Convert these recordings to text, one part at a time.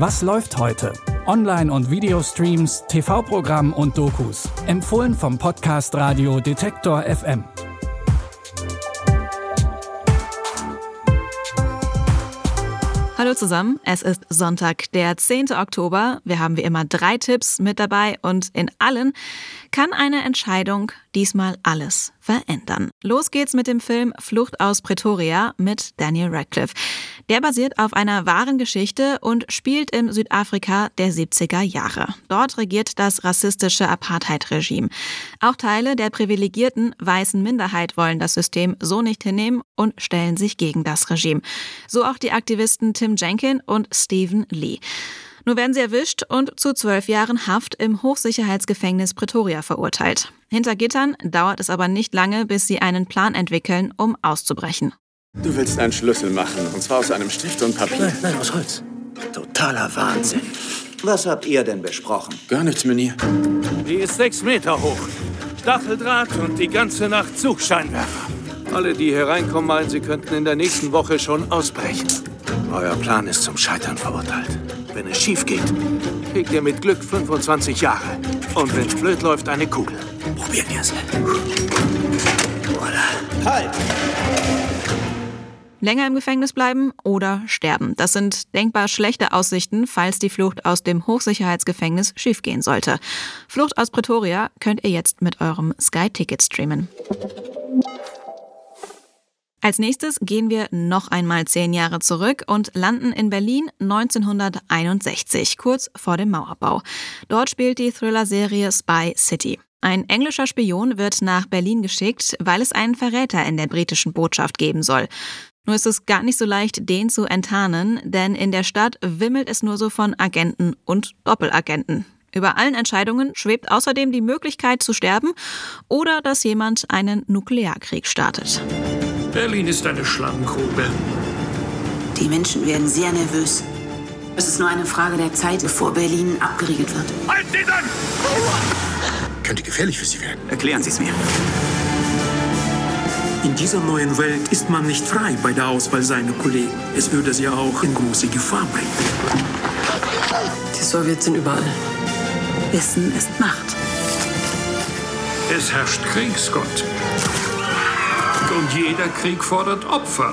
Was läuft heute? Online- und Videostreams, TV-Programm und Dokus. Empfohlen vom Podcast Radio Detektor FM. Hallo zusammen, es ist Sonntag, der 10. Oktober. Wir haben wie immer drei Tipps mit dabei und in allen kann eine Entscheidung diesmal alles verändern. Los geht's mit dem Film Flucht aus Pretoria mit Daniel Radcliffe. Der basiert auf einer wahren Geschichte und spielt im Südafrika der 70er Jahre. Dort regiert das rassistische Apartheid-Regime. Auch Teile der privilegierten weißen Minderheit wollen das System so nicht hinnehmen und stellen sich gegen das Regime. So auch die Aktivisten Tim Jenkin und Stephen Lee. Nur werden sie erwischt und zu zwölf Jahren Haft im Hochsicherheitsgefängnis Pretoria verurteilt. Hinter Gittern dauert es aber nicht lange, bis sie einen Plan entwickeln, um auszubrechen. Du willst einen Schlüssel machen, und zwar aus einem Stift und Papier. Nein, nein, aus Holz. Totaler Wahnsinn. Was habt ihr denn besprochen? Gar nichts, Mini. Die ist sechs Meter hoch. Stacheldraht und die ganze Nacht Zugscheinwerfer. Alle, die hier reinkommen, meinen, sie könnten in der nächsten Woche schon ausbrechen. Euer Plan ist zum Scheitern verurteilt. Wenn es schief geht, kriegt ihr mit Glück 25 Jahre. Und wenn es blöd läuft, eine Kugel. Probieren wir es. Halt! Länger im Gefängnis bleiben oder sterben. Das sind denkbar schlechte Aussichten, falls die Flucht aus dem Hochsicherheitsgefängnis schiefgehen sollte. Flucht aus Pretoria könnt ihr jetzt mit eurem Sky-Ticket streamen. Als nächstes gehen wir noch einmal zehn Jahre zurück und landen in Berlin 1961, kurz vor dem Mauerbau. Dort spielt die Thriller-Serie Spy City. Ein englischer Spion wird nach Berlin geschickt, weil es einen Verräter in der britischen Botschaft geben soll. Nur ist es gar nicht so leicht, den zu enttarnen, denn in der Stadt wimmelt es nur so von Agenten und Doppelagenten. Über allen Entscheidungen schwebt außerdem die Möglichkeit zu sterben oder dass jemand einen Nuklearkrieg startet. Berlin ist eine Schlangengrube. Die Menschen werden sehr nervös. Es ist nur eine Frage der Zeit, bevor Berlin abgeriegelt wird. Halt sie dann! Könnte gefährlich für Sie werden. Erklären Sie es mir. In dieser neuen Welt ist man nicht frei bei der Auswahl seiner Kollegen. Es würde sie auch in große Gefahr bringen. Die Sowjets sind überall. Wissen ist Macht. Es herrscht Kriegsgott. Und jeder Krieg fordert Opfer.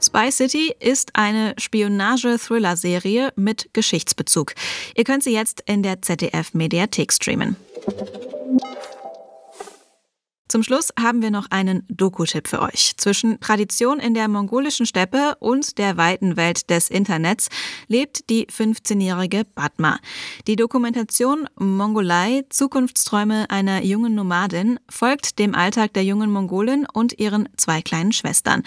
Spy City ist eine Spionage-Thriller-Serie mit Geschichtsbezug. Ihr könnt sie jetzt in der ZDF-Mediathek streamen. Zum Schluss haben wir noch einen Doku-Tipp für euch. Zwischen Tradition in der mongolischen Steppe und der weiten Welt des Internets lebt die 15-jährige Batma. Die Dokumentation Mongolei, Zukunftsträume einer jungen Nomadin, folgt dem Alltag der jungen Mongolin und ihren zwei kleinen Schwestern.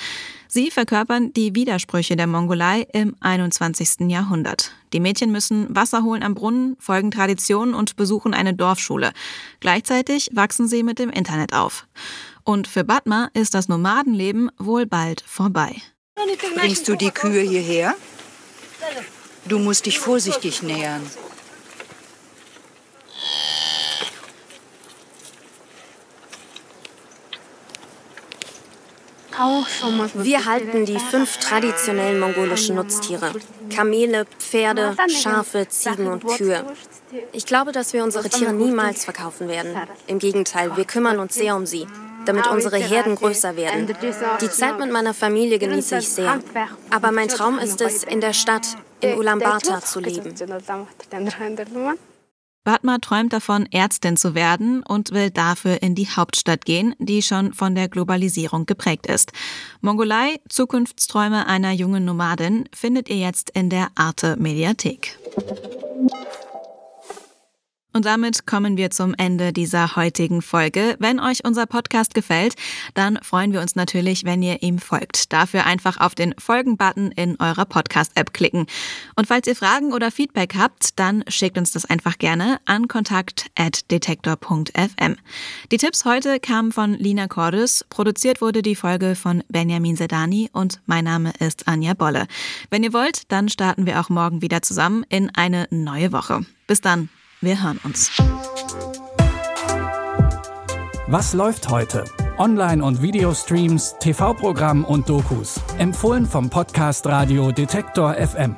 Sie verkörpern die Widersprüche der Mongolei im 21. Jahrhundert. Die Mädchen müssen Wasser holen am Brunnen, folgen Traditionen und besuchen eine Dorfschule. Gleichzeitig wachsen sie mit dem Internet auf. Und für Batma ist das Nomadenleben wohl bald vorbei. Bringst du die Kühe hierher? Du musst dich vorsichtig nähern. Wir halten die fünf traditionellen mongolischen Nutztiere. Kamele, Pferde, Schafe, Ziegen und Kühe. Ich glaube, dass wir unsere Tiere niemals verkaufen werden. Im Gegenteil, wir kümmern uns sehr um sie, damit unsere Herden größer werden. Die Zeit mit meiner Familie genieße ich sehr. Aber mein Traum ist es, in der Stadt, in Ulaanbaatar zu leben. Batma träumt davon, Ärztin zu werden und will dafür in die Hauptstadt gehen, die schon von der Globalisierung geprägt ist. Mongolei, Zukunftsträume einer jungen Nomadin, findet ihr jetzt in der Arte Mediathek. Und damit kommen wir zum Ende dieser heutigen Folge. Wenn euch unser Podcast gefällt, dann freuen wir uns natürlich, wenn ihr ihm folgt. Dafür einfach auf den Folgen-Button in eurer Podcast-App klicken. Und falls ihr Fragen oder Feedback habt, dann schickt uns das einfach gerne an kontakt.detektor.fm. Die Tipps heute kamen von Lina Cordes. Produziert wurde die Folge von Benjamin Sedani und mein Name ist Anja Bolle. Wenn ihr wollt, dann starten wir auch morgen wieder zusammen in eine neue Woche. Bis dann. Wir hören uns. Was läuft heute? Online- und Videostreams, TV-Programm und Dokus. Empfohlen vom Podcast Radio Detektor FM.